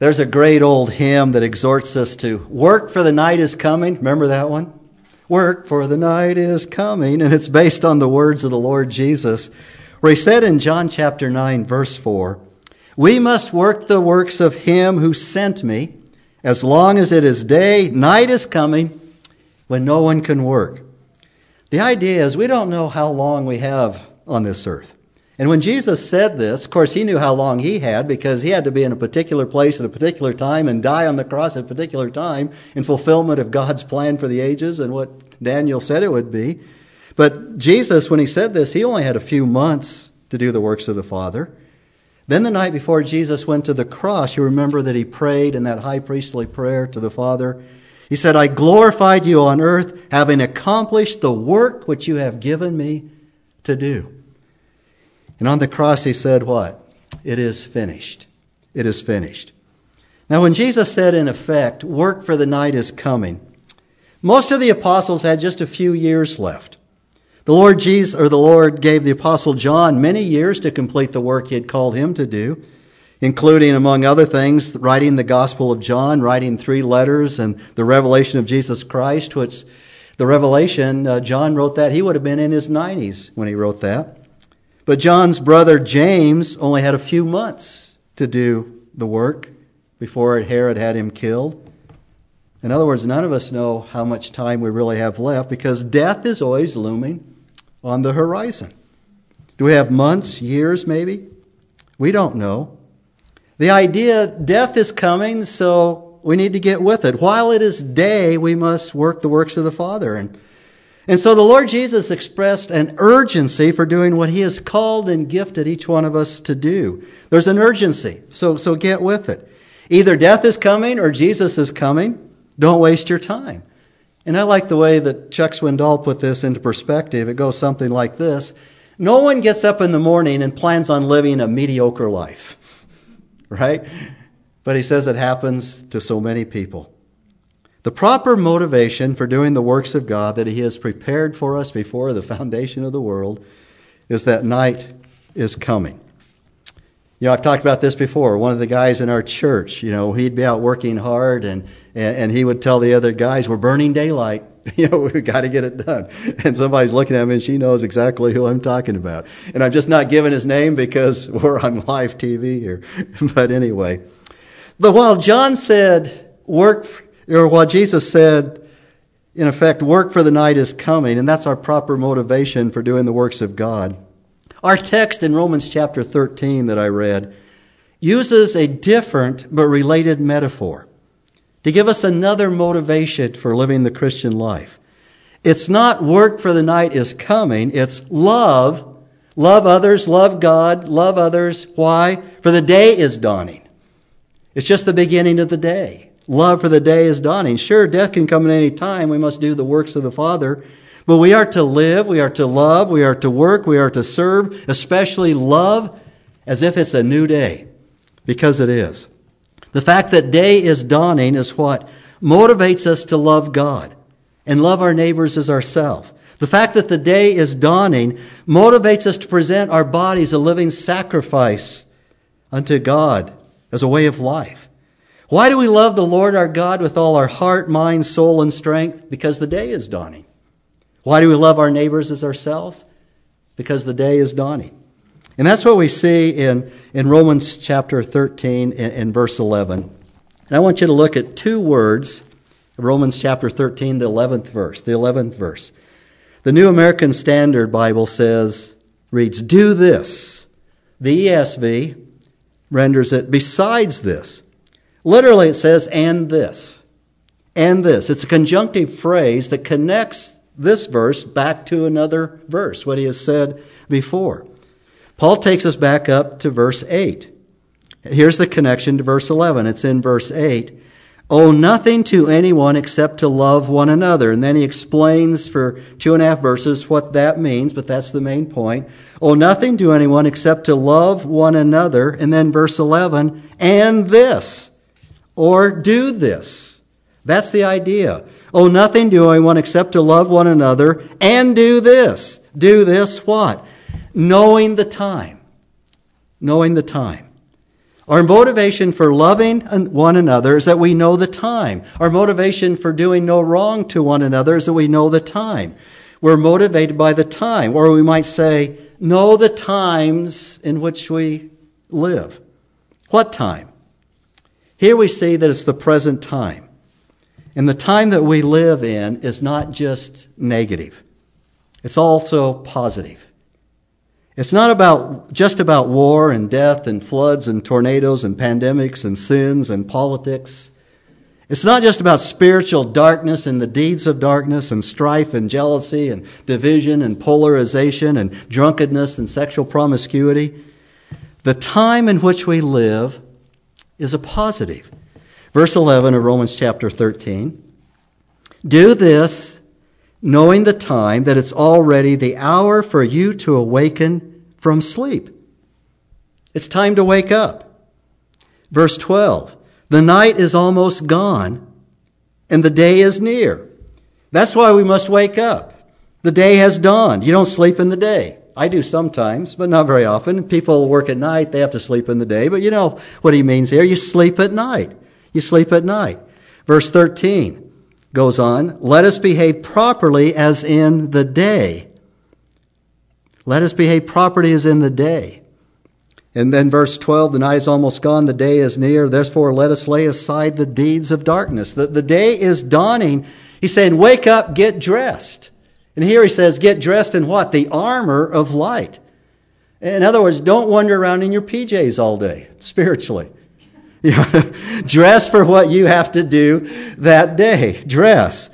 There's a great old hymn that exhorts us to work for the night is coming. Remember that one? Work for the night is coming. And it's based on the words of the Lord Jesus, where he said in John chapter 9, verse 4, We must work the works of him who sent me as long as it is day, night is coming when no one can work. The idea is we don't know how long we have on this earth. And when Jesus said this, of course, he knew how long he had because he had to be in a particular place at a particular time and die on the cross at a particular time in fulfillment of God's plan for the ages and what Daniel said it would be. But Jesus, when he said this, he only had a few months to do the works of the Father. Then the night before Jesus went to the cross, you remember that he prayed in that high priestly prayer to the Father. He said, I glorified you on earth, having accomplished the work which you have given me to do. And on the cross, he said, What? It is finished. It is finished. Now, when Jesus said, in effect, work for the night is coming, most of the apostles had just a few years left. The Lord Jesus, or the Lord gave the apostle John many years to complete the work he had called him to do, including, among other things, writing the Gospel of John, writing three letters, and the revelation of Jesus Christ, which the revelation, uh, John wrote that. He would have been in his 90s when he wrote that. But John's brother James only had a few months to do the work before Herod had him killed. In other words, none of us know how much time we really have left because death is always looming on the horizon. Do we have months, years, maybe? We don't know. The idea death is coming, so we need to get with it. While it is day, we must work the works of the Father. And, and so the Lord Jesus expressed an urgency for doing what He has called and gifted each one of us to do. There's an urgency, so, so get with it. Either death is coming or Jesus is coming. Don't waste your time. And I like the way that Chuck Swindoll put this into perspective. It goes something like this No one gets up in the morning and plans on living a mediocre life, right? But he says it happens to so many people. The proper motivation for doing the works of God that He has prepared for us before the foundation of the world is that night is coming. You know, I've talked about this before. One of the guys in our church, you know, he'd be out working hard and and, and he would tell the other guys, we're burning daylight. You know, we've got to get it done. And somebody's looking at me and she knows exactly who I'm talking about. And I'm just not giving his name because we're on live TV here. But anyway. But while John said, work, or while Jesus said, in effect, work for the night is coming, and that's our proper motivation for doing the works of God. Our text in Romans chapter 13 that I read uses a different but related metaphor to give us another motivation for living the Christian life. It's not work for the night is coming, it's love. Love others, love God, love others. Why? For the day is dawning. It's just the beginning of the day. Love for the day is dawning. Sure, death can come at any time. We must do the works of the Father. But we are to live, we are to love, we are to work, we are to serve, especially love as if it's a new day, because it is. The fact that day is dawning is what motivates us to love God and love our neighbors as ourselves. The fact that the day is dawning motivates us to present our bodies a living sacrifice unto God as a way of life. Why do we love the Lord our God with all our heart, mind, soul, and strength? Because the day is dawning. Why do we love our neighbors as ourselves? Because the day is dawning. And that's what we see in, in Romans chapter 13 and, verse 11. And I want you to look at two words, Romans chapter 13, the 11th verse, the 11th verse. The New American Standard Bible says, reads, do this. The ESV renders it besides this. Literally, it says, and this. And this. It's a conjunctive phrase that connects this verse back to another verse, what he has said before. Paul takes us back up to verse 8. Here's the connection to verse 11. It's in verse 8. Owe nothing to anyone except to love one another. And then he explains for two and a half verses what that means, but that's the main point. Owe nothing to anyone except to love one another. And then verse 11, and this, or do this. That's the idea. Oh, nothing to anyone except to love one another and do this. Do this what? knowing the time. Knowing the time. Our motivation for loving one another is that we know the time. Our motivation for doing no wrong to one another is that we know the time. We're motivated by the time, or we might say, know the times in which we live. What time? Here we see that it's the present time. And the time that we live in is not just negative. It's also positive. It's not about just about war and death and floods and tornadoes and pandemics and sins and politics. It's not just about spiritual darkness and the deeds of darkness and strife and jealousy and division and polarization and drunkenness and sexual promiscuity. The time in which we live is a positive. Verse 11 of Romans chapter 13. Do this knowing the time that it's already the hour for you to awaken from sleep. It's time to wake up. Verse 12. The night is almost gone and the day is near. That's why we must wake up. The day has dawned. You don't sleep in the day. I do sometimes, but not very often. People work at night, they have to sleep in the day. But you know what he means here. You sleep at night. You sleep at night. Verse 13 goes on, let us behave properly as in the day. Let us behave properly as in the day. And then verse 12, the night is almost gone, the day is near, therefore let us lay aside the deeds of darkness. The, the day is dawning. He's saying, wake up, get dressed. And here he says, get dressed in what? The armor of light. In other words, don't wander around in your PJs all day, spiritually. Dress for what you have to do that day. Dress.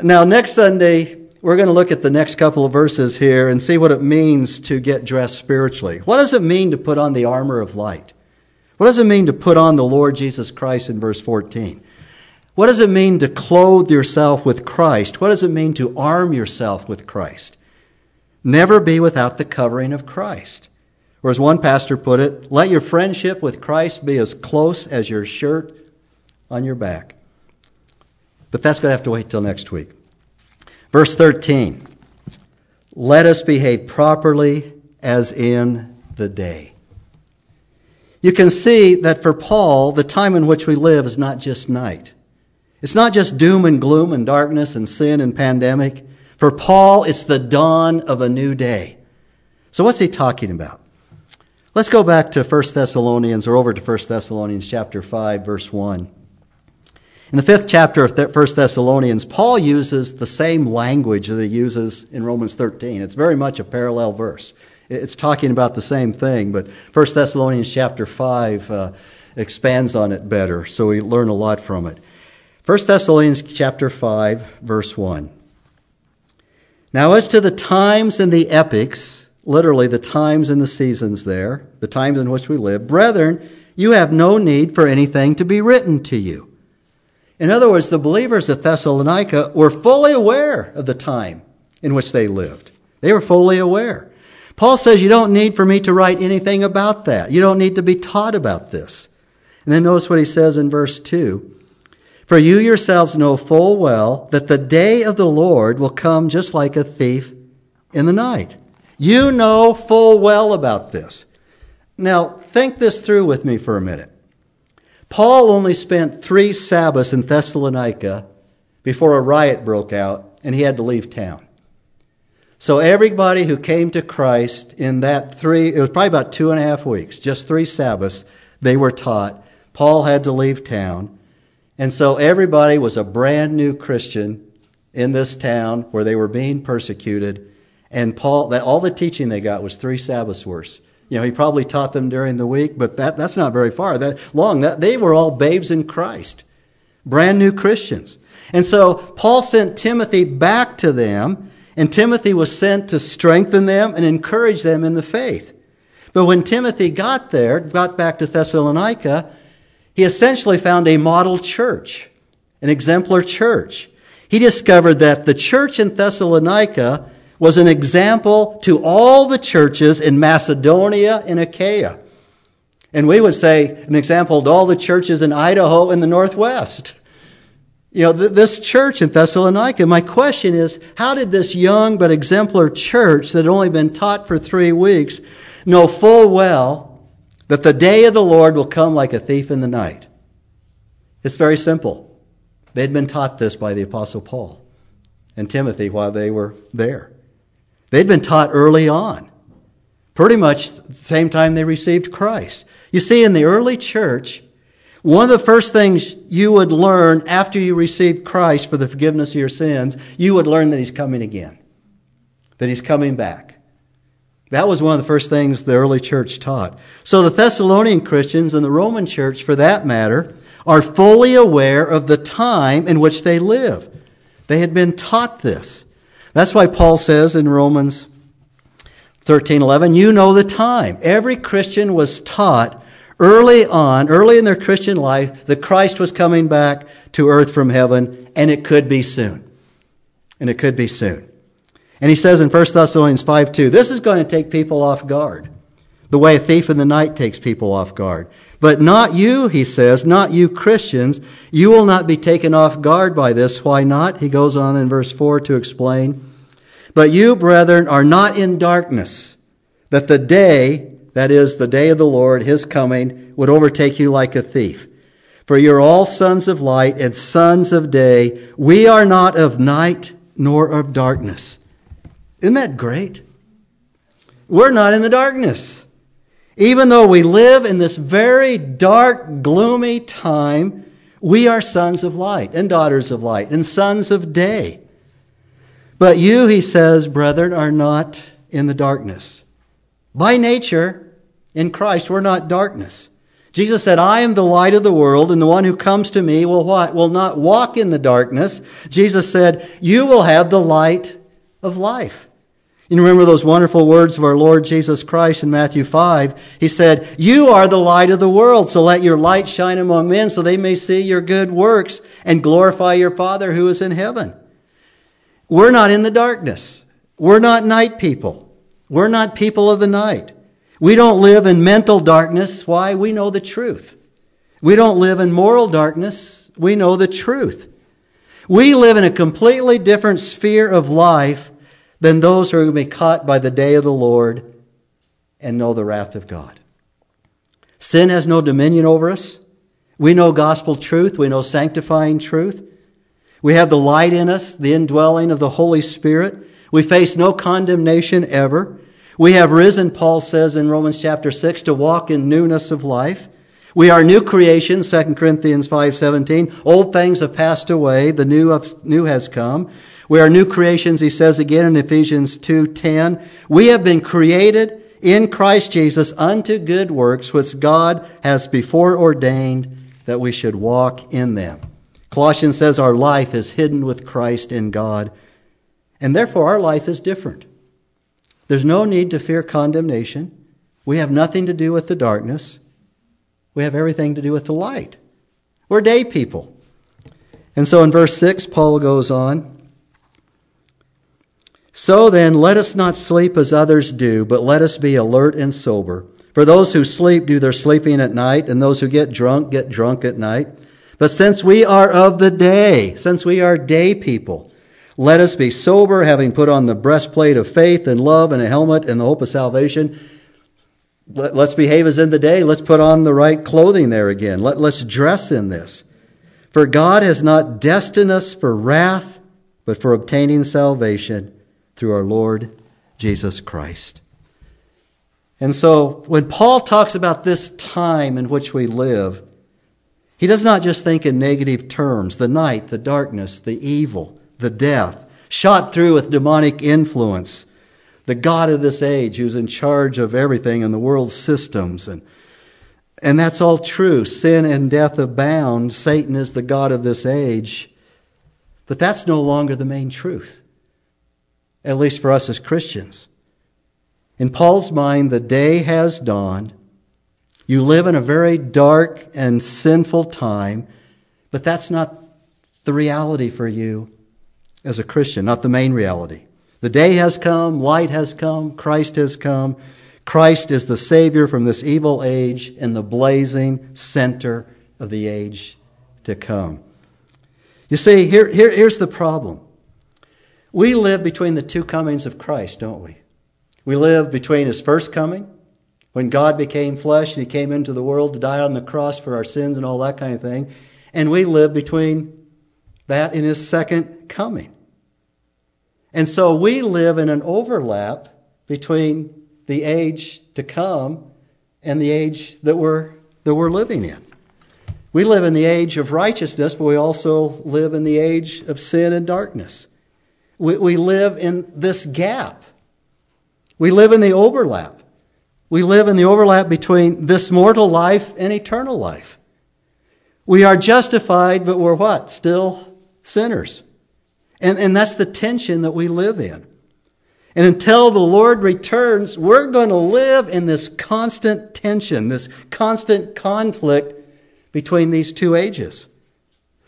Now, next Sunday, we're going to look at the next couple of verses here and see what it means to get dressed spiritually. What does it mean to put on the armor of light? What does it mean to put on the Lord Jesus Christ in verse 14? What does it mean to clothe yourself with Christ? What does it mean to arm yourself with Christ? Never be without the covering of Christ. Or as one pastor put it, let your friendship with Christ be as close as your shirt on your back. But that's going to have to wait till next week. Verse 13 Let us behave properly as in the day. You can see that for Paul, the time in which we live is not just night. It's not just doom and gloom and darkness and sin and pandemic. For Paul, it's the dawn of a new day. So what's he talking about? Let's go back to 1 Thessalonians or over to 1 Thessalonians chapter 5 verse 1. In the fifth chapter of 1 Thessalonians, Paul uses the same language that he uses in Romans 13. It's very much a parallel verse. It's talking about the same thing, but 1 Thessalonians chapter 5 uh, expands on it better, so we learn a lot from it. 1 Thessalonians chapter 5 verse 1. Now as to the times and the epochs, literally the times and the seasons there, the times in which we live. Brethren, you have no need for anything to be written to you. In other words, the believers at Thessalonica were fully aware of the time in which they lived. They were fully aware. Paul says, You don't need for me to write anything about that. You don't need to be taught about this. And then notice what he says in verse 2 For you yourselves know full well that the day of the Lord will come just like a thief in the night. You know full well about this. Now, think this through with me for a minute. Paul only spent three Sabbaths in Thessalonica before a riot broke out and he had to leave town. So everybody who came to Christ in that three, it was probably about two and a half weeks, just three Sabbaths, they were taught. Paul had to leave town. And so everybody was a brand new Christian in this town where they were being persecuted. And Paul, that all the teaching they got was three Sabbaths worth. You know, he probably taught them during the week, but that, that's not very far. That long. That they were all babes in Christ, brand new Christians. And so Paul sent Timothy back to them, and Timothy was sent to strengthen them and encourage them in the faith. But when Timothy got there, got back to Thessalonica, he essentially found a model church, an exemplar church. He discovered that the church in Thessalonica was an example to all the churches in Macedonia and Achaia. And we would say an example to all the churches in Idaho in the Northwest. You know, th- this church in Thessalonica, my question is, how did this young but exemplar church that had only been taught for three weeks know full well that the day of the Lord will come like a thief in the night. It's very simple. They'd been taught this by the Apostle Paul and Timothy while they were there. They'd been taught early on, pretty much the same time they received Christ. You see, in the early church, one of the first things you would learn after you received Christ for the forgiveness of your sins, you would learn that He's coming again, that He's coming back. That was one of the first things the early church taught. So the Thessalonian Christians and the Roman church, for that matter, are fully aware of the time in which they live. They had been taught this. That's why Paul says in Romans 13:11, you know the time. Every Christian was taught early on, early in their Christian life, that Christ was coming back to earth from heaven, and it could be soon. And it could be soon. And he says in 1 Thessalonians 5 2, this is going to take people off guard, the way a thief in the night takes people off guard. But not you, he says, not you Christians. You will not be taken off guard by this. Why not? He goes on in verse 4 to explain. But you, brethren, are not in darkness, that the day, that is, the day of the Lord, his coming, would overtake you like a thief. For you're all sons of light and sons of day. We are not of night nor of darkness. Isn't that great? We're not in the darkness. Even though we live in this very dark, gloomy time, we are sons of light and daughters of light and sons of day. But you, he says, brethren, are not in the darkness. By nature, in Christ, we're not darkness. Jesus said, I am the light of the world, and the one who comes to me will what? Will not walk in the darkness. Jesus said, You will have the light of life. You remember those wonderful words of our Lord Jesus Christ in Matthew 5. He said, You are the light of the world, so let your light shine among men so they may see your good works and glorify your Father who is in heaven. We're not in the darkness. We're not night people. We're not people of the night. We don't live in mental darkness. Why? We know the truth. We don't live in moral darkness. We know the truth. We live in a completely different sphere of life than those who are going to be caught by the day of the Lord and know the wrath of God. Sin has no dominion over us. We know gospel truth. We know sanctifying truth. We have the light in us, the indwelling of the Holy Spirit. We face no condemnation ever. We have risen, Paul says in Romans chapter 6, to walk in newness of life. We are new creation, 2 Corinthians 5:17. Old things have passed away, the new, new has come. We are new creations, he says again in Ephesians 2:10. We have been created in Christ Jesus unto good works which God has before ordained that we should walk in them. Colossians says our life is hidden with Christ in God, and therefore our life is different. There's no need to fear condemnation. We have nothing to do with the darkness. We have everything to do with the light. We're day people. And so in verse 6, Paul goes on so then, let us not sleep as others do, but let us be alert and sober. For those who sleep do their sleeping at night, and those who get drunk get drunk at night. But since we are of the day, since we are day people, let us be sober, having put on the breastplate of faith and love and a helmet and the hope of salvation. Let, us behave as in the day. Let's put on the right clothing there again. Let, let's dress in this. For God has not destined us for wrath, but for obtaining salvation through our Lord Jesus Christ. And so when Paul talks about this time in which we live, he does not just think in negative terms the night, the darkness, the evil, the death, shot through with demonic influence, the God of this age who's in charge of everything in the world's systems. And, and that's all true. Sin and death abound. Satan is the God of this age. But that's no longer the main truth at least for us as Christians. In Paul's mind, the day has dawned. You live in a very dark and sinful time, but that's not the reality for you as a Christian, not the main reality. The day has come, light has come, Christ has come. Christ is the Savior from this evil age in the blazing center of the age to come. You see, here, here, here's the problem. We live between the two comings of Christ, don't we? We live between his first coming, when God became flesh and he came into the world to die on the cross for our sins and all that kind of thing. And we live between that and his second coming. And so we live in an overlap between the age to come and the age that we're, that we're living in. We live in the age of righteousness, but we also live in the age of sin and darkness. We, we live in this gap. We live in the overlap. We live in the overlap between this mortal life and eternal life. We are justified, but we're what? Still sinners. And, and that's the tension that we live in. And until the Lord returns, we're going to live in this constant tension, this constant conflict between these two ages.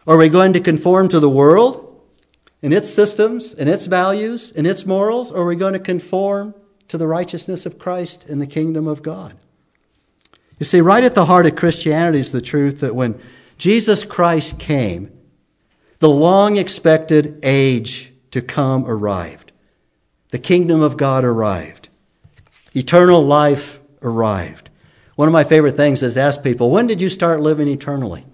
Are we going to conform to the world and its systems and its values and its morals, or are we going to conform to the righteousness of Christ in the kingdom of God? You see, right at the heart of Christianity is the truth that when Jesus Christ came, the long expected age to come arrived. The kingdom of God arrived. Eternal life arrived. One of my favorite things is ask people, when did you start living eternally?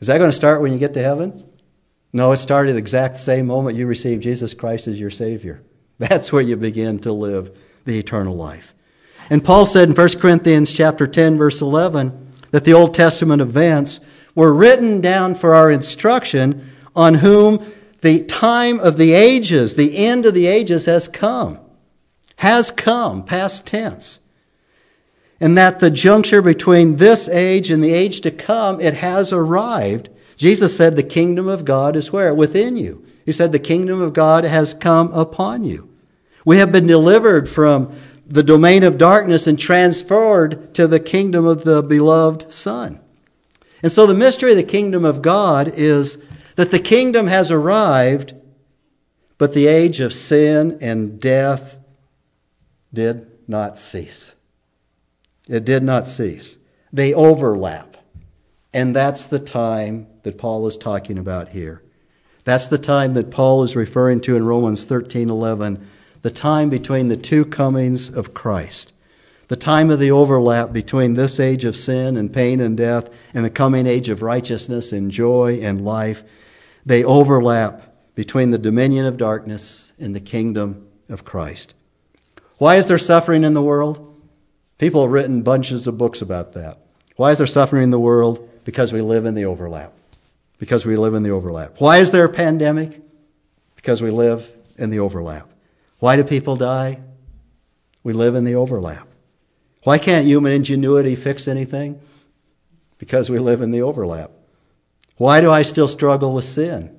Is that going to start when you get to heaven? No, it started the exact same moment you received Jesus Christ as your Savior. That's where you begin to live the eternal life. And Paul said in 1 Corinthians chapter 10 verse 11 that the Old Testament events were written down for our instruction on whom the time of the ages, the end of the ages has come. Has come, past tense. And that the juncture between this age and the age to come, it has arrived. Jesus said the kingdom of God is where? Within you. He said the kingdom of God has come upon you. We have been delivered from the domain of darkness and transferred to the kingdom of the beloved Son. And so the mystery of the kingdom of God is that the kingdom has arrived, but the age of sin and death did not cease. It did not cease. They overlap. And that's the time that Paul is talking about here. That's the time that Paul is referring to in Romans 13:11, the time between the two comings of Christ. The time of the overlap between this age of sin and pain and death and the coming age of righteousness and joy and life they overlap between the dominion of darkness and the kingdom of Christ. Why is there suffering in the world? People have written bunches of books about that. Why is there suffering in the world? Because we live in the overlap. Because we live in the overlap. Why is there a pandemic? Because we live in the overlap. Why do people die? We live in the overlap. Why can't human ingenuity fix anything? Because we live in the overlap. Why do I still struggle with sin?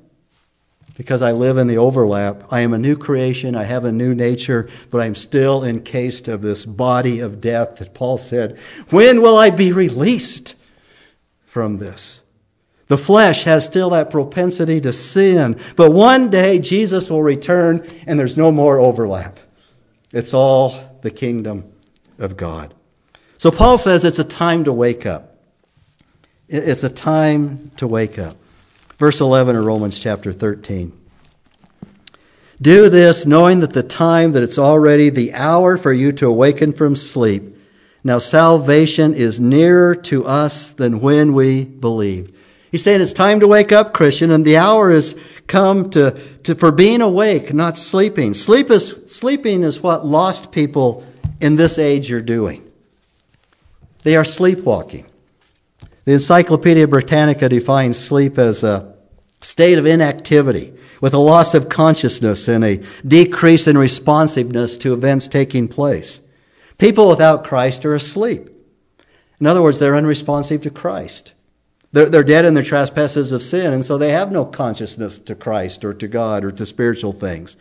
Because I live in the overlap. I am a new creation. I have a new nature, but I'm still encased of this body of death that Paul said, when will I be released from this? The flesh has still that propensity to sin, but one day Jesus will return and there's no more overlap. It's all the kingdom of God. So Paul says it's a time to wake up. It's a time to wake up. Verse 11 of Romans chapter 13. Do this knowing that the time that it's already the hour for you to awaken from sleep. Now salvation is nearer to us than when we believed. He's saying it's time to wake up, Christian, and the hour has come to, to for being awake, not sleeping. Sleep is, sleeping is what lost people in this age are doing. They are sleepwalking. The Encyclopedia Britannica defines sleep as a state of inactivity with a loss of consciousness and a decrease in responsiveness to events taking place. People without Christ are asleep. In other words, they're unresponsive to Christ. They're, they're dead in their trespasses of sin, and so they have no consciousness to Christ or to God or to spiritual things.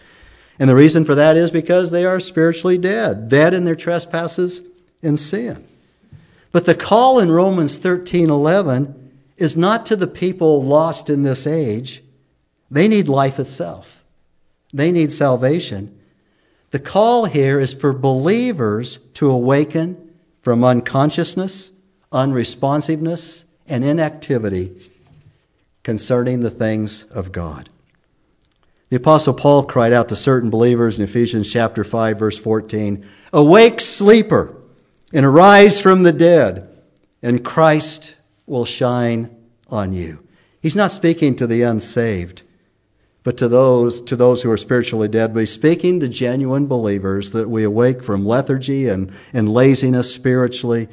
And the reason for that is because they are spiritually dead, dead in their trespasses and sin. But the call in Romans 13:11 is not to the people lost in this age. They need life itself. They need salvation. The call here is for believers to awaken from unconsciousness, unresponsiveness, and inactivity concerning the things of God. The apostle Paul cried out to certain believers in Ephesians chapter 5 verse 14, "Awake sleeper, and arise from the dead, and Christ will shine on you. He's not speaking to the unsaved, but to those, to those who are spiritually dead. He's speaking to genuine believers that we awake from lethargy and, and laziness spiritually,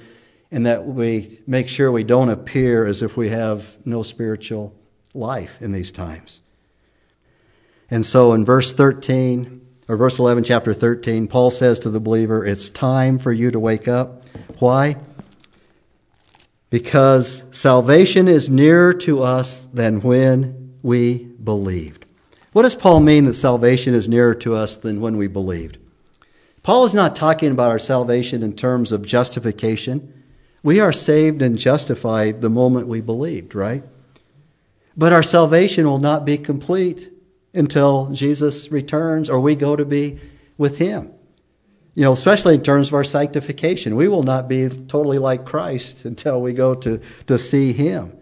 and that we make sure we don't appear as if we have no spiritual life in these times. And so in verse 13, or verse 11, chapter 13, Paul says to the believer, It's time for you to wake up. Why? Because salvation is nearer to us than when we believed. What does Paul mean that salvation is nearer to us than when we believed? Paul is not talking about our salvation in terms of justification. We are saved and justified the moment we believed, right? But our salvation will not be complete until Jesus returns or we go to be with Him. You know, especially in terms of our sanctification. We will not be totally like Christ until we go to, to see Him.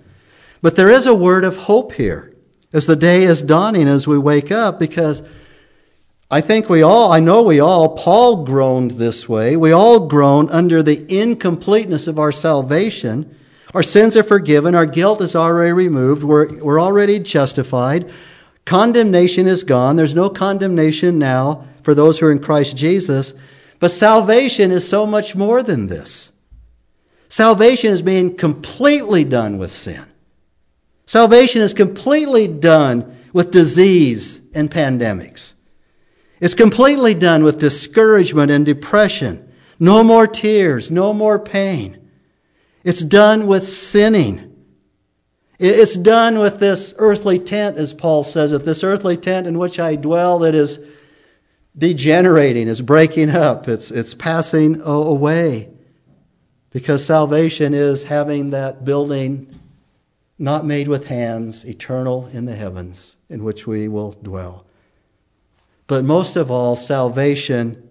But there is a word of hope here as the day is dawning as we wake up because I think we all, I know we all, Paul groaned this way. We all groan under the incompleteness of our salvation. Our sins are forgiven. Our guilt is already removed. We're, we're already justified. Condemnation is gone. There's no condemnation now for those who are in Christ Jesus. But salvation is so much more than this. Salvation is being completely done with sin. Salvation is completely done with disease and pandemics. It's completely done with discouragement and depression. No more tears, no more pain. It's done with sinning. It's done with this earthly tent, as Paul says it, this earthly tent in which I dwell that is degenerating, is breaking up, it's, it's passing away. Because salvation is having that building not made with hands, eternal in the heavens, in which we will dwell. But most of all, salvation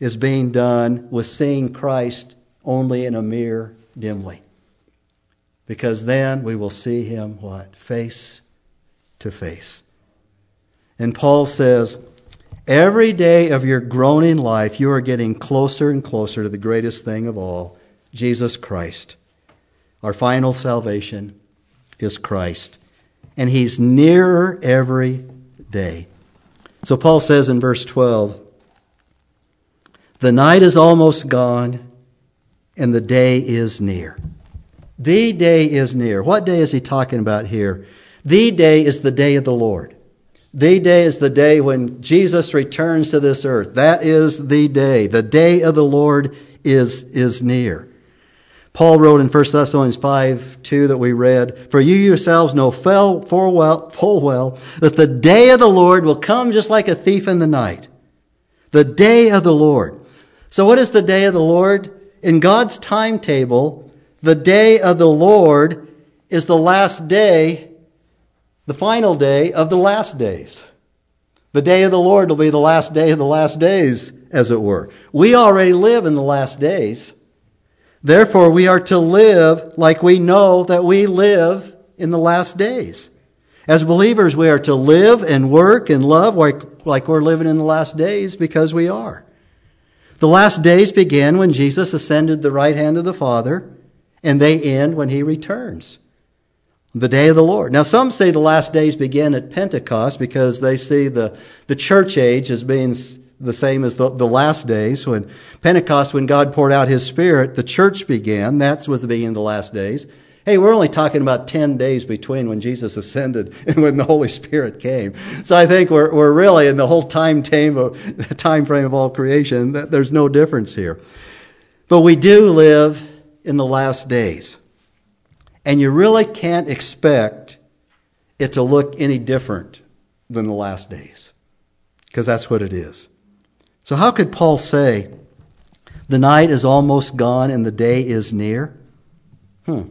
is being done with seeing Christ only in a mirror dimly because then we will see him what? Face to face. And Paul says, every day of your groaning life, you are getting closer and closer to the greatest thing of all, Jesus Christ. Our final salvation is Christ. And he's nearer every day. So Paul says in verse 12, the night is almost gone and the day is near. The day is near. What day is he talking about here? The day is the day of the Lord. The day is the day when Jesus returns to this earth. That is the day. The day of the Lord is, is near. Paul wrote in 1 Thessalonians 5 2 that we read, For you yourselves know full well, full well that the day of the Lord will come just like a thief in the night. The day of the Lord. So, what is the day of the Lord? In God's timetable, the day of the Lord is the last day, the final day of the last days. The day of the Lord will be the last day of the last days, as it were. We already live in the last days. Therefore, we are to live like we know that we live in the last days. As believers, we are to live and work and love like, we're living in the last days because we are. The last days began when Jesus ascended the right hand of the Father and they end when he returns. The day of the Lord. Now, some say the last days begin at Pentecost because they see the, the church age as being the same as the, the last days. When Pentecost, when God poured out his Spirit, the church began. That was the beginning of the last days. Hey, we're only talking about 10 days between when Jesus ascended and when the Holy Spirit came. So I think we're, we're really in the whole time, time, of, time frame of all creation. That There's no difference here. But we do live in the last days. And you really can't expect it to look any different than the last days, because that's what it is. So, how could Paul say, the night is almost gone and the day is near? Hmm.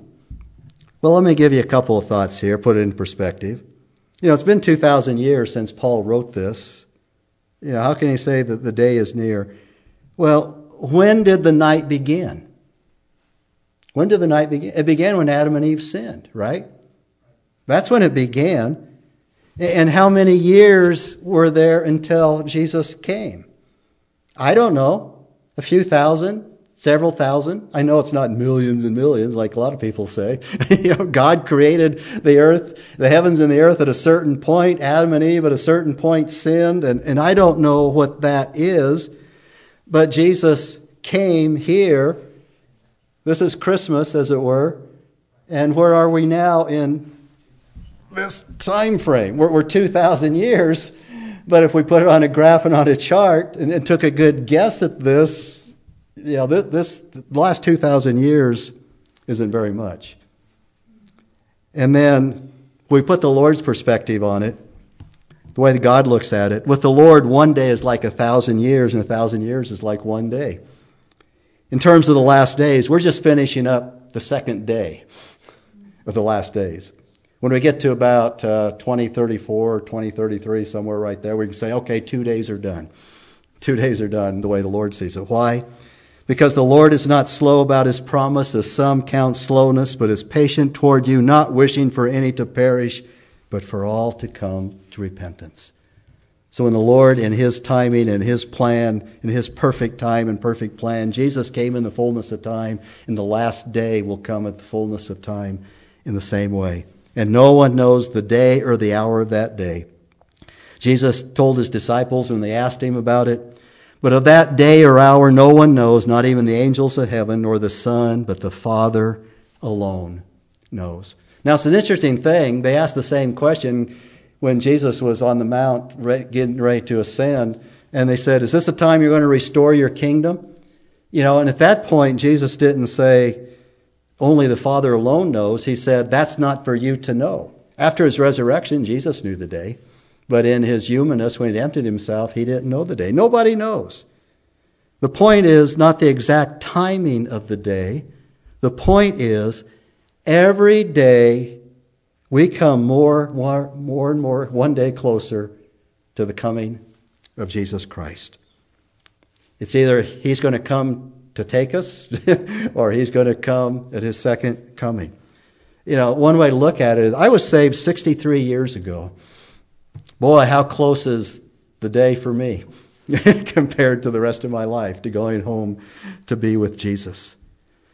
Well, let me give you a couple of thoughts here, put it in perspective. You know, it's been 2,000 years since Paul wrote this. You know, how can he say that the day is near? Well, when did the night begin? When did the night begin? It began when Adam and Eve sinned, right? That's when it began. And how many years were there until Jesus came? I don't know. A few thousand, several thousand. I know it's not millions and millions like a lot of people say. you know, God created the earth, the heavens and the earth at a certain point. Adam and Eve at a certain point sinned, and, and I don't know what that is. But Jesus came here. This is Christmas, as it were. And where are we now in this time frame? We're, we're 2,000 years. But if we put it on a graph and on a chart and, and took a good guess at this, you know, this, this last 2,000 years isn't very much. And then we put the Lord's perspective on it, the way that God looks at it. With the Lord, one day is like a thousand years, and a thousand years is like one day. In terms of the last days, we're just finishing up the second day of the last days. When we get to about uh, 2034, 2033, somewhere right there, we can say, okay, two days are done. Two days are done the way the Lord sees it. Why? Because the Lord is not slow about his promise, as some count slowness, but is patient toward you, not wishing for any to perish, but for all to come to repentance. So when the Lord, in his timing and his plan, in his perfect time and perfect plan, Jesus came in the fullness of time, and the last day will come at the fullness of time in the same way and no one knows the day or the hour of that day. Jesus told his disciples when they asked him about it, but of that day or hour no one knows, not even the angels of heaven nor the Son, but the Father alone knows. Now it's an interesting thing. They asked the same question when Jesus was on the mount getting ready to ascend, and they said, Is this the time you're going to restore your kingdom? You know, and at that point, Jesus didn't say, only the Father alone knows. He said, That's not for you to know. After his resurrection, Jesus knew the day. But in his humanness, when he emptied himself, he didn't know the day. Nobody knows. The point is not the exact timing of the day. The point is every day we come more, more, more and more, one day closer to the coming of Jesus Christ. It's either he's going to come to take us, or he's going to come at his second coming. You know, one way to look at it is I was saved 63 years ago. Boy, how close is the day for me compared to the rest of my life to going home to be with Jesus.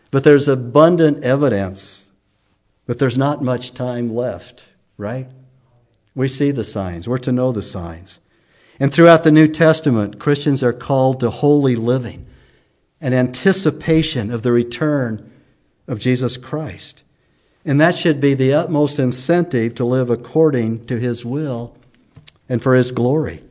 But there's abundant evidence that there's not much time left, right? We see the signs. We're to know the signs. And throughout the New Testament, Christians are called to holy living an anticipation of the return of Jesus Christ. And that should be the utmost incentive to live according to His will and for His glory.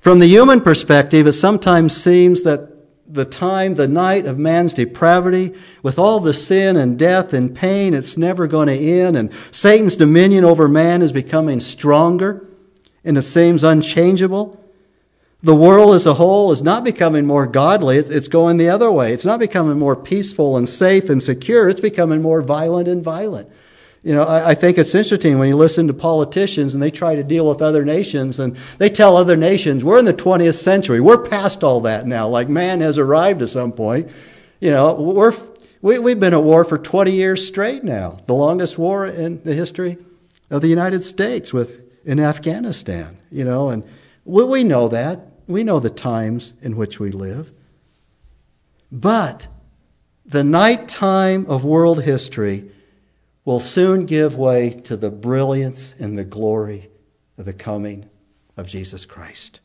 From the human perspective, it sometimes seems that the time, the night of man's depravity, with all the sin and death and pain, it's never going to end, and Satan's dominion over man is becoming stronger, and it seems unchangeable. The world as a whole is not becoming more godly. It's, going the other way. It's not becoming more peaceful and safe and secure. It's becoming more violent and violent. You know, I, I think it's interesting when you listen to politicians and they try to deal with other nations and they tell other nations, we're in the 20th century. We're past all that now. Like man has arrived at some point. You know, we're, we, we've been at war for 20 years straight now. The longest war in the history of the United States with, in Afghanistan, you know, and we, we know that. We know the times in which we live. But the nighttime of world history will soon give way to the brilliance and the glory of the coming of Jesus Christ.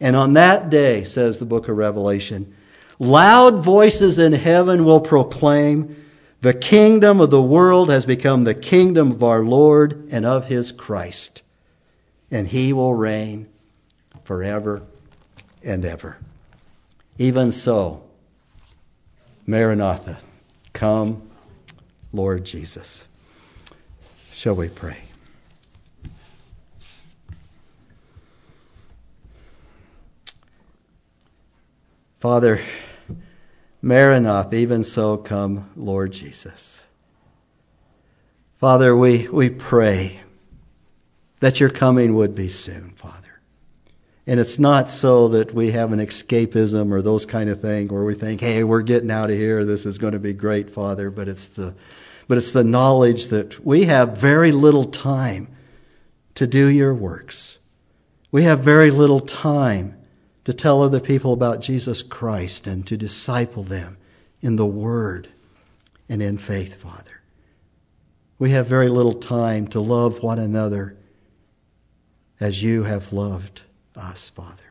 And on that day, says the book of Revelation, loud voices in heaven will proclaim, the kingdom of the world has become the kingdom of our Lord and of his Christ, and he will reign forever and ever. Even so, Maranatha, come, Lord Jesus. Shall we pray? Father, Maranatha, even so come, Lord Jesus. Father, we, we pray that your coming would be soon, Father. And it's not so that we have an escapism or those kind of thing where we think, hey, we're getting out of here. This is going to be great, Father. But it's the, but it's the knowledge that we have very little time to do your works. We have very little time to tell other people about Jesus Christ and to disciple them in the Word and in faith, Father. We have very little time to love one another as you have loved us, Father.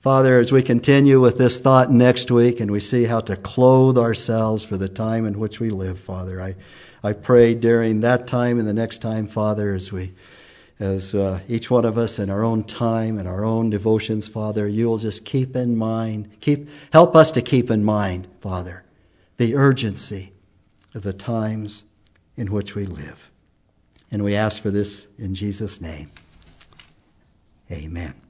Father, as we continue with this thought next week and we see how to clothe ourselves for the time in which we live, Father, I, I pray during that time and the next time, Father, as we as uh, each one of us in our own time and our own devotions, Father, you will just keep in mind, keep, help us to keep in mind, Father, the urgency of the times in which we live. And we ask for this in Jesus' name. Amen.